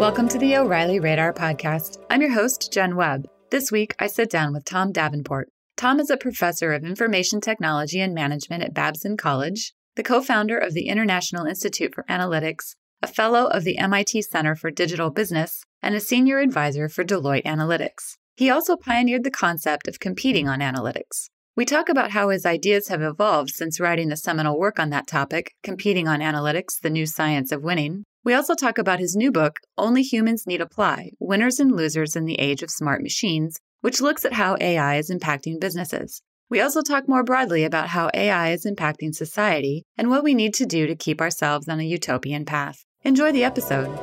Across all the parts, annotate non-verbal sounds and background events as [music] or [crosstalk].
Welcome to the O'Reilly Radar Podcast. I'm your host, Jen Webb. This week, I sit down with Tom Davenport. Tom is a professor of information technology and management at Babson College, the co founder of the International Institute for Analytics, a fellow of the MIT Center for Digital Business, and a senior advisor for Deloitte Analytics. He also pioneered the concept of competing on analytics. We talk about how his ideas have evolved since writing the seminal work on that topic, Competing on Analytics The New Science of Winning. We also talk about his new book, Only Humans Need Apply Winners and Losers in the Age of Smart Machines, which looks at how AI is impacting businesses. We also talk more broadly about how AI is impacting society and what we need to do to keep ourselves on a utopian path. Enjoy the episode.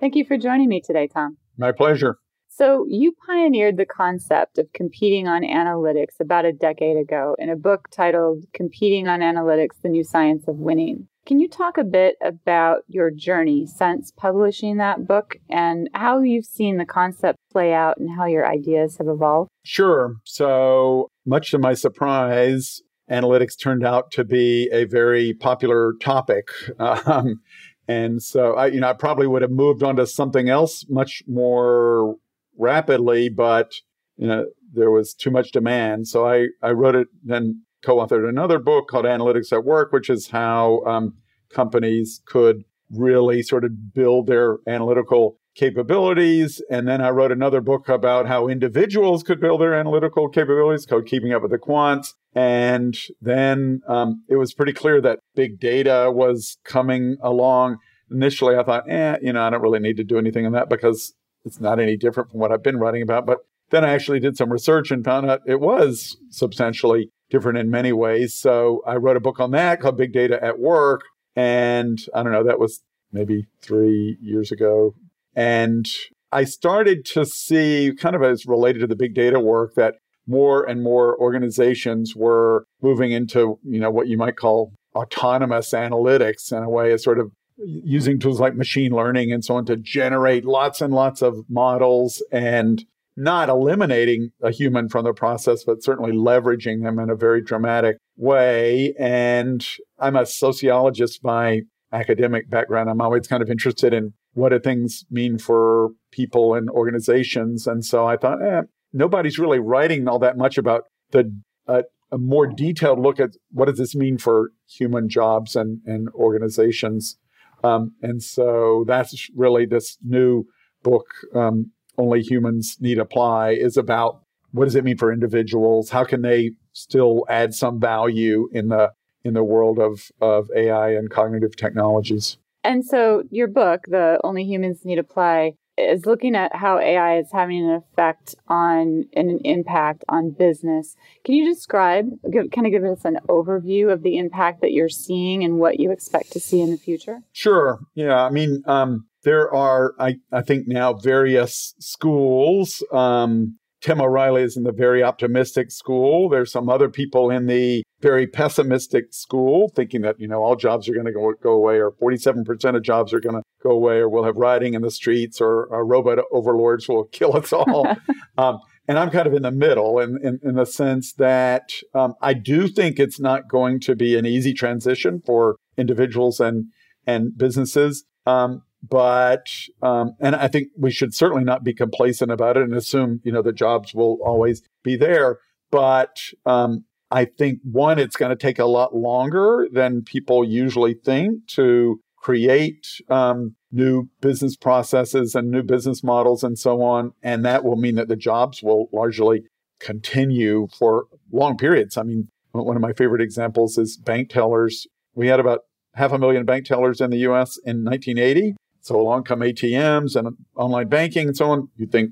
Thank you for joining me today, Tom. My pleasure. So, you pioneered the concept of competing on analytics about a decade ago in a book titled Competing on Analytics The New Science of Winning. Can you talk a bit about your journey since publishing that book and how you've seen the concept play out and how your ideas have evolved? Sure. So, much to my surprise, analytics turned out to be a very popular topic. [laughs] Um, and so I, you know, I probably would have moved on to something else much more rapidly, but you know, there was too much demand. So I, I wrote it, then co-authored another book called Analytics at Work, which is how um, companies could really sort of build their analytical capabilities. And then I wrote another book about how individuals could build their analytical capabilities called Keeping Up with the Quants. And then um, it was pretty clear that big data was coming along. Initially, I thought, eh, you know, I don't really need to do anything on that because it's not any different from what I've been writing about. But then I actually did some research and found out it was substantially different in many ways. So I wrote a book on that called Big Data at Work. And I don't know, that was maybe three years ago. And I started to see, kind of as related to the big data work, that more and more organizations were moving into, you know, what you might call autonomous analytics in a way, as sort of using tools like machine learning and so on to generate lots and lots of models and not eliminating a human from the process, but certainly leveraging them in a very dramatic way. And I'm a sociologist by academic background. I'm always kind of interested in what do things mean for people and organizations. And so I thought, eh, nobody's really writing all that much about the uh, a more detailed look at what does this mean for human jobs and, and organizations. Um, and so that's really this new book, um, Only Humans Need Apply, is about what does it mean for individuals? How can they still add some value in the in the world of, of AI and cognitive technologies? And so your book, The Only Humans Need Apply, is looking at how AI is having an effect on and an impact on business. Can you describe, give, kind of give us an overview of the impact that you're seeing and what you expect to see in the future? Sure. Yeah. I mean, um, there are, I, I think now, various schools. Um, Tim O'Reilly is in the very optimistic school. There's some other people in the very pessimistic school, thinking that you know all jobs are going to go, go away, or 47% of jobs are going to go away, or we'll have rioting in the streets, or, or robot overlords will kill us all. [laughs] um, and I'm kind of in the middle, in in, in the sense that um, I do think it's not going to be an easy transition for individuals and and businesses. Um, but um, and I think we should certainly not be complacent about it and assume you know the jobs will always be there. But um, I think one, it's going to take a lot longer than people usually think to create um, new business processes and new business models and so on, and that will mean that the jobs will largely continue for long periods. I mean, one of my favorite examples is bank tellers. We had about half a million bank tellers in the U.S. in 1980 so along come ATMs and online banking and so on. You'd think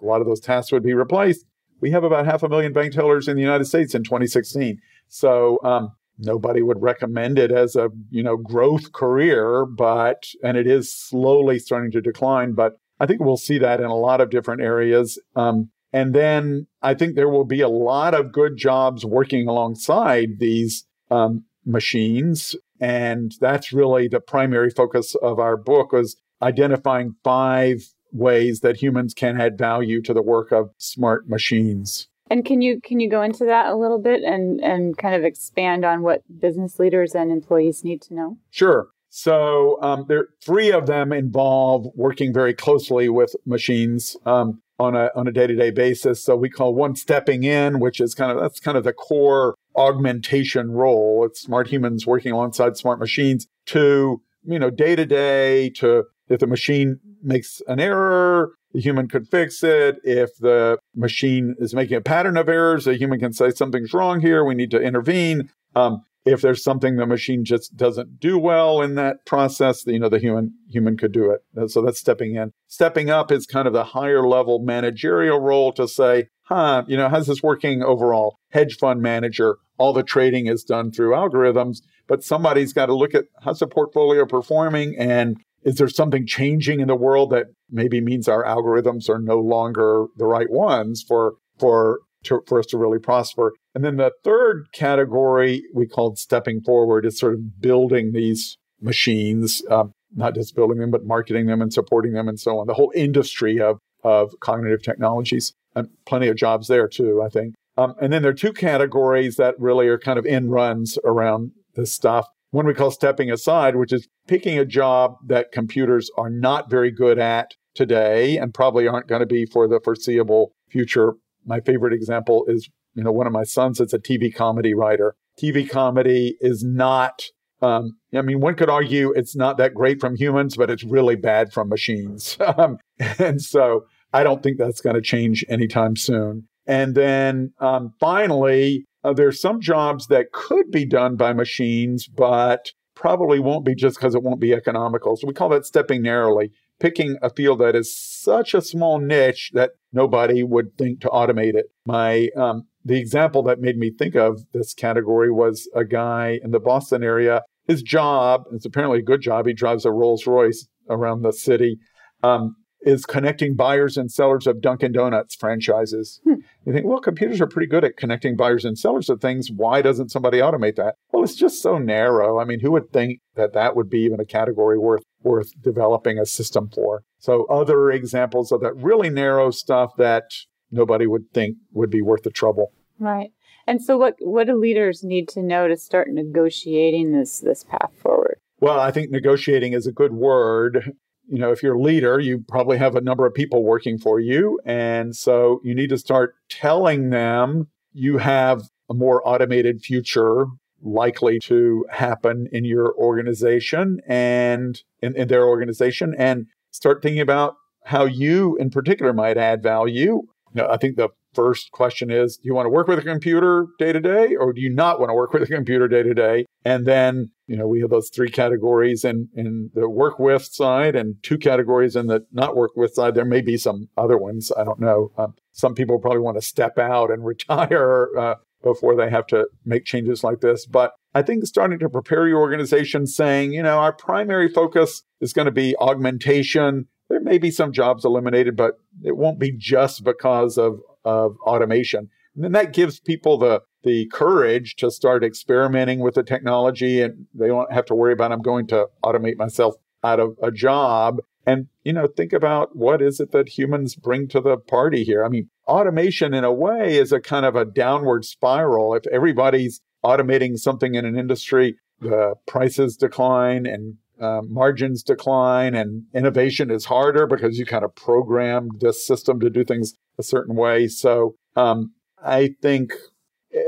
a lot of those tasks would be replaced. We have about half a million bank tellers in the United States in 2016. So um, nobody would recommend it as a you know growth career, but and it is slowly starting to decline. But I think we'll see that in a lot of different areas. Um, and then I think there will be a lot of good jobs working alongside these um, machines and that's really the primary focus of our book was identifying five ways that humans can add value to the work of smart machines. And can you can you go into that a little bit and and kind of expand on what business leaders and employees need to know? Sure. So um, there, three of them involve working very closely with machines um, on a on a day to day basis. So we call one stepping in, which is kind of that's kind of the core augmentation role. It's smart humans working alongside smart machines to you know day to day to if the machine makes an error, the human could fix it. If the machine is making a pattern of errors, the human can say something's wrong here. We need to intervene. Um, if there's something the machine just doesn't do well in that process, you know, the human human could do it. So that's stepping in. Stepping up is kind of the higher level managerial role to say, huh, you know, how's this working overall? Hedge fund manager, all the trading is done through algorithms, but somebody's got to look at how's the portfolio performing and is there something changing in the world that maybe means our algorithms are no longer the right ones for for to, for us to really prosper. And then the third category we called stepping forward is sort of building these machines, um, not just building them, but marketing them and supporting them and so on. The whole industry of, of cognitive technologies and plenty of jobs there too, I think. Um, and then there are two categories that really are kind of in runs around this stuff. One we call stepping aside, which is picking a job that computers are not very good at today and probably aren't going to be for the foreseeable future my favorite example is, you know, one of my sons is a TV comedy writer. TV comedy is not, um, I mean, one could argue it's not that great from humans, but it's really bad from machines. [laughs] um, and so I don't think that's going to change anytime soon. And then um, finally, uh, there's some jobs that could be done by machines, but probably won't be just because it won't be economical. So we call that stepping narrowly picking a field that is such a small niche that nobody would think to automate it. My um, the example that made me think of this category was a guy in the Boston area. His job, it's apparently a good job. He drives a Rolls Royce around the city. Um, is connecting buyers and sellers of Dunkin' Donuts franchises. Hmm. You think, well, computers are pretty good at connecting buyers and sellers of things. Why doesn't somebody automate that? Well, it's just so narrow. I mean, who would think that that would be even a category worth worth developing a system for? So, other examples of that really narrow stuff that nobody would think would be worth the trouble. Right. And so, what what do leaders need to know to start negotiating this this path forward? Well, I think negotiating is a good word you know, if you're a leader, you probably have a number of people working for you. And so you need to start telling them you have a more automated future likely to happen in your organization and in, in their organization and start thinking about how you in particular might add value. You know, I think the first question is do you want to work with a computer day to day or do you not want to work with a computer day to day? And then you know we have those three categories in in the work with side and two categories in the not work with side. There may be some other ones i don't know. Um, some people probably want to step out and [laughs] retire uh, before they have to make changes like this. But i think starting to prepare your organization saying you know our primary focus is going to be augmentation. There may be some jobs eliminated but it won't be just because of of automation. And then that gives people the the courage to start experimenting with the technology and they don't have to worry about I'm going to automate myself out of a job. And you know think about what is it that humans bring to the party here? I mean automation in a way is a kind of a downward spiral if everybody's automating something in an industry the prices decline and uh, margins decline and innovation is harder because you kind of programmed this system to do things a certain way. So um, I think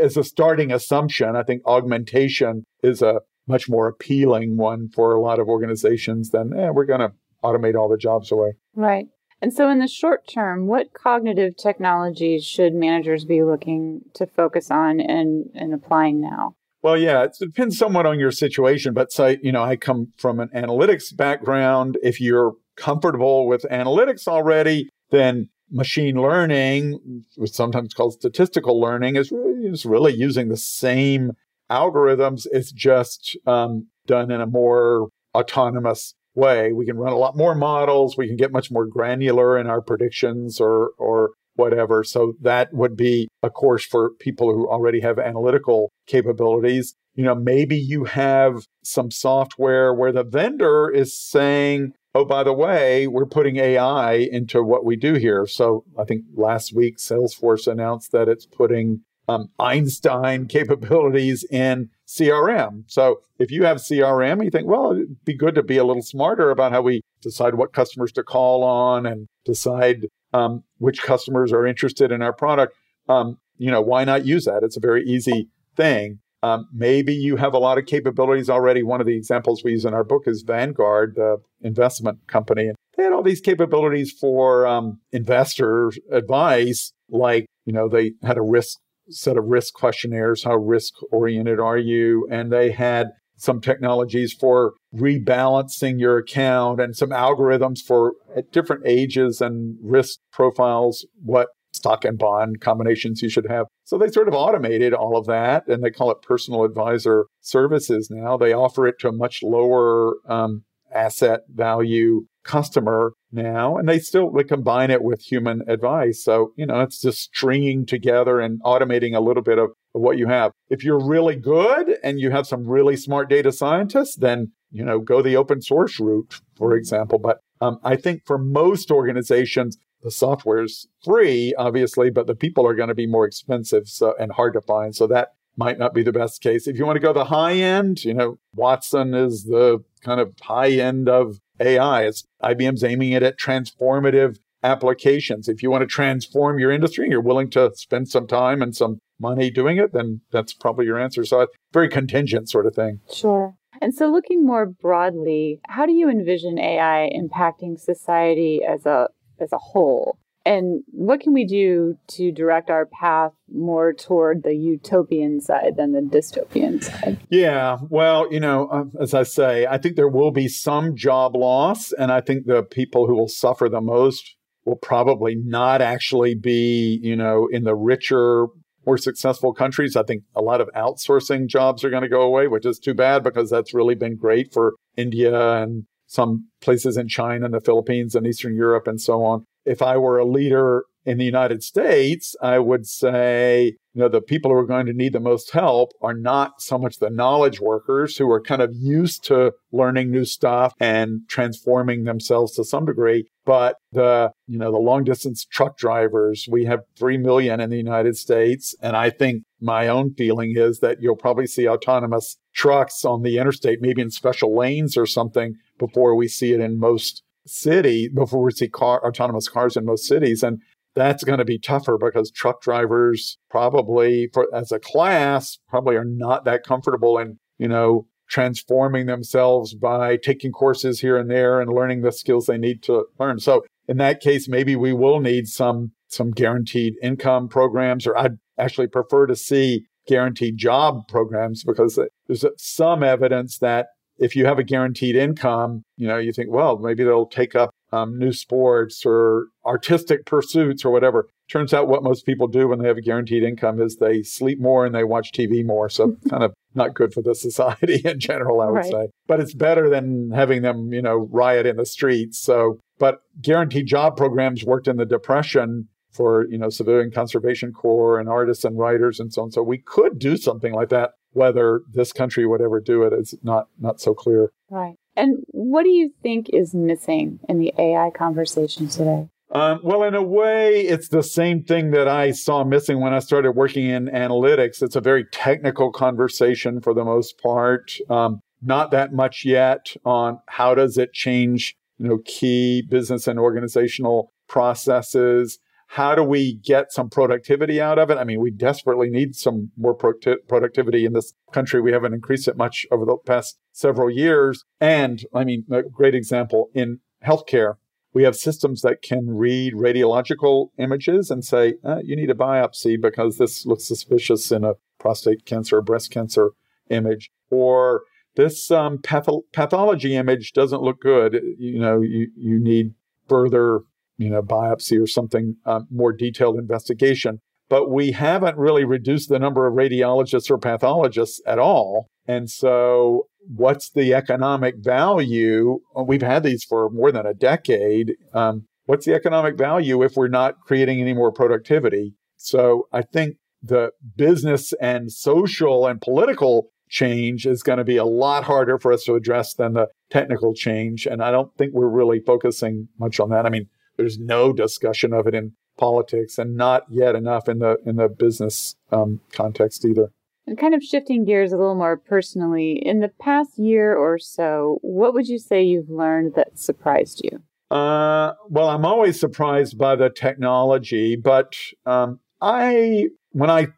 as a starting assumption, I think augmentation is a much more appealing one for a lot of organizations than eh, we're going to automate all the jobs away. Right. And so, in the short term, what cognitive technologies should managers be looking to focus on and, and applying now? Well, yeah, it depends somewhat on your situation, but say, you know, I come from an analytics background. If you're comfortable with analytics already, then machine learning, which sometimes called statistical learning, is is really using the same algorithms. It's just um, done in a more autonomous way. We can run a lot more models. We can get much more granular in our predictions or or whatever. So that would be a course for people who already have analytical capabilities. You know, maybe you have some software where the vendor is saying, oh, by the way, we're putting AI into what we do here. So I think last week Salesforce announced that it's putting um, Einstein [laughs] capabilities in CRM. So if you have CRM, you think, well, it'd be good to be a little smarter about how we decide what customers to call on and decide um, which customers are interested in our product. Um, you know, why not use that? It's a very easy thing. Um, maybe you have a lot of capabilities already. One of the examples we use in our book is Vanguard, the investment company. And they had all these capabilities for um, investor advice, like, you know, they had a risk set of risk questionnaires. How risk oriented are you? And they had some technologies for rebalancing your account and some algorithms for at different ages and risk profiles, what stock and bond combinations you should have. So they sort of automated all of that and they call it personal advisor services now. They offer it to a much lower um, asset value customer now and they still they combine it with human advice so you know it's just stringing together and automating a little bit of, of what you have if you're really good and you have some really smart data scientists then you know go the open source route for example but um, i think for most organizations the software's free, obviously, but the people are going to be more expensive so, and hard to find. So that might not be the best case. If you want to go the high end, you know, Watson is the kind of high end of AI. It's IBM's aiming it at transformative applications. If you want to transform your industry and you're willing to spend some time and some money doing it, then that's probably your answer. So very contingent sort of thing. Sure. And so looking more broadly, how do you envision AI impacting society as a as a whole? And what can we do to direct our path more toward the utopian side than the dystopian side? Yeah, well, you know, uh, as I say, I think there will be some job loss. And I think the people who will suffer the most will probably not actually be, you know, in the richer, more successful countries. I think a lot of outsourcing jobs are going to go away, which is too bad because that's really been great for India and some places in China and the Philippines and Eastern Europe and so on. If I were a leader in the United States, I would say, you know, the people who are going to need the most help are not so much the knowledge workers who are kind of used to learning new stuff and transforming themselves to some degree, but the, you know, the long distance truck drivers. We have 3 million in the United States. And I think my own feeling is that you'll probably see autonomous trucks on the interstate, maybe in special lanes or something before we see it in most city before we see car autonomous cars in most cities and that's going to be tougher because truck drivers probably for as a class probably are not that comfortable in you know transforming themselves by taking courses here and there and learning the skills they need to learn. So in that case maybe we will need some some guaranteed income programs or i'd actually prefer to see guaranteed job programs because there's some evidence that if you have a guaranteed income, you know, you think, well, maybe they'll take up um, new sports or artistic pursuits or whatever. Turns out what most people do when they have a guaranteed income is they sleep more and they watch TV more. So [laughs] kind of not good for the society [laughs] in general, I would right. say. But it's better than having them, you know, riot in the streets. So, but guaranteed job programs worked in the Depression for, you know, Civilian Conservation Corps and artists and writers and so on. So we could do something like that whether this country would ever do it is not not so clear. Right. And what do you think is missing in the AI conversation today? Um, well, in a way, it's the same thing that I saw missing when I started working in analytics. It's a very technical conversation for the most part. Um, not that much yet on how does it change, you know, key business and organizational processes how do we get some productivity out of it? I mean, we desperately need some more pro- productivity in this country. We haven't increased it much over the past several years. And I mean, a great example in healthcare, we have systems that can read radiological images and say, uh, you need a biopsy because this looks suspicious in a prostate cancer or breast cancer image. Or this um, patho- pathology image doesn't look good. You know, you, you need further you know, biopsy or something uh, more detailed investigation. But we haven't really reduced the number of radiologists or pathologists at all. And so, what's the economic value? We've had these for more than a decade. Um, what's the economic value if we're not creating any more productivity? So, I think the business and social and political change is going to be a lot harder for us to address than the technical change. And I don't think we're really focusing much on that. I mean, there's no discussion of it in politics, and not yet enough in the in the business um, context either. And kind of shifting gears a little more personally, in the past year or so, what would you say you've learned that surprised you? Uh, well, I'm always surprised by the technology, but um, I, when I,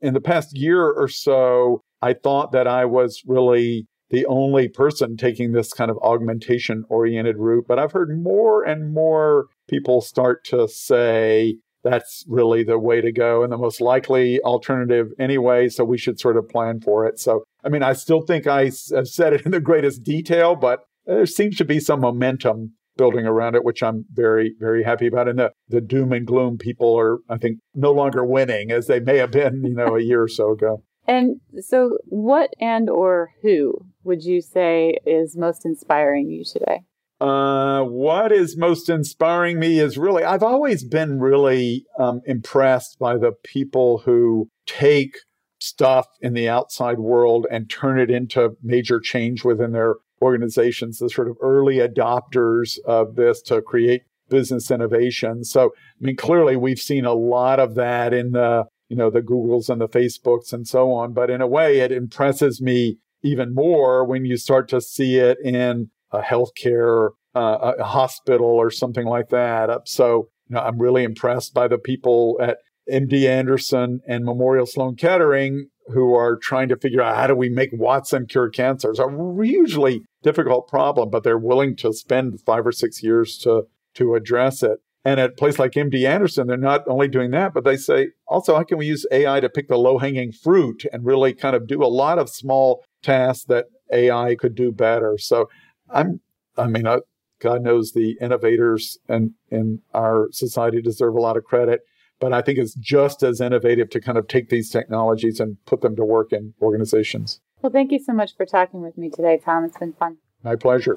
in the past year or so, I thought that I was really the only person taking this kind of augmentation oriented route. But I've heard more and more people start to say that's really the way to go and the most likely alternative anyway. So we should sort of plan for it. So, I mean, I still think I have said it in the greatest detail, but there seems to be some momentum building around it, which I'm very, very happy about. And the, the doom and gloom people are, I think, no longer winning as they may have been, you know, a year or so ago. And so, what and or who would you say is most inspiring you today? Uh, what is most inspiring me is really, I've always been really um, impressed by the people who take stuff in the outside world and turn it into major change within their organizations, the sort of early adopters of this to create business innovation. So, I mean, clearly we've seen a lot of that in the you know, the Googles and the Facebooks and so on. But in a way, it impresses me even more when you start to see it in a healthcare, uh, a hospital or something like that. So, you know, I'm really impressed by the people at MD Anderson and Memorial Sloan Kettering who are trying to figure out how do we make Watson cure cancer. It's a hugely difficult problem, but they're willing to spend five or six years to to address it. And at a place like MD Anderson, they're not only doing that, but they say also, how can we use AI to pick the low hanging fruit and really kind of do a lot of small tasks that AI could do better? So I'm, I mean, uh, God knows the innovators and in our society deserve a lot of credit, but I think it's just as innovative to kind of take these technologies and put them to work in organizations. Well, thank you so much for talking with me today, Tom. It's been fun. My pleasure.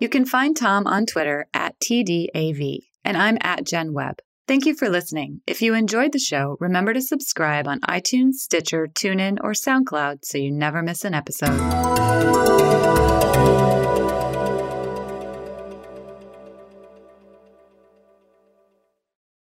You can find Tom on Twitter at TDAV, and I'm at Jen Webb. Thank you for listening. If you enjoyed the show, remember to subscribe on iTunes, Stitcher, TuneIn, or SoundCloud so you never miss an episode.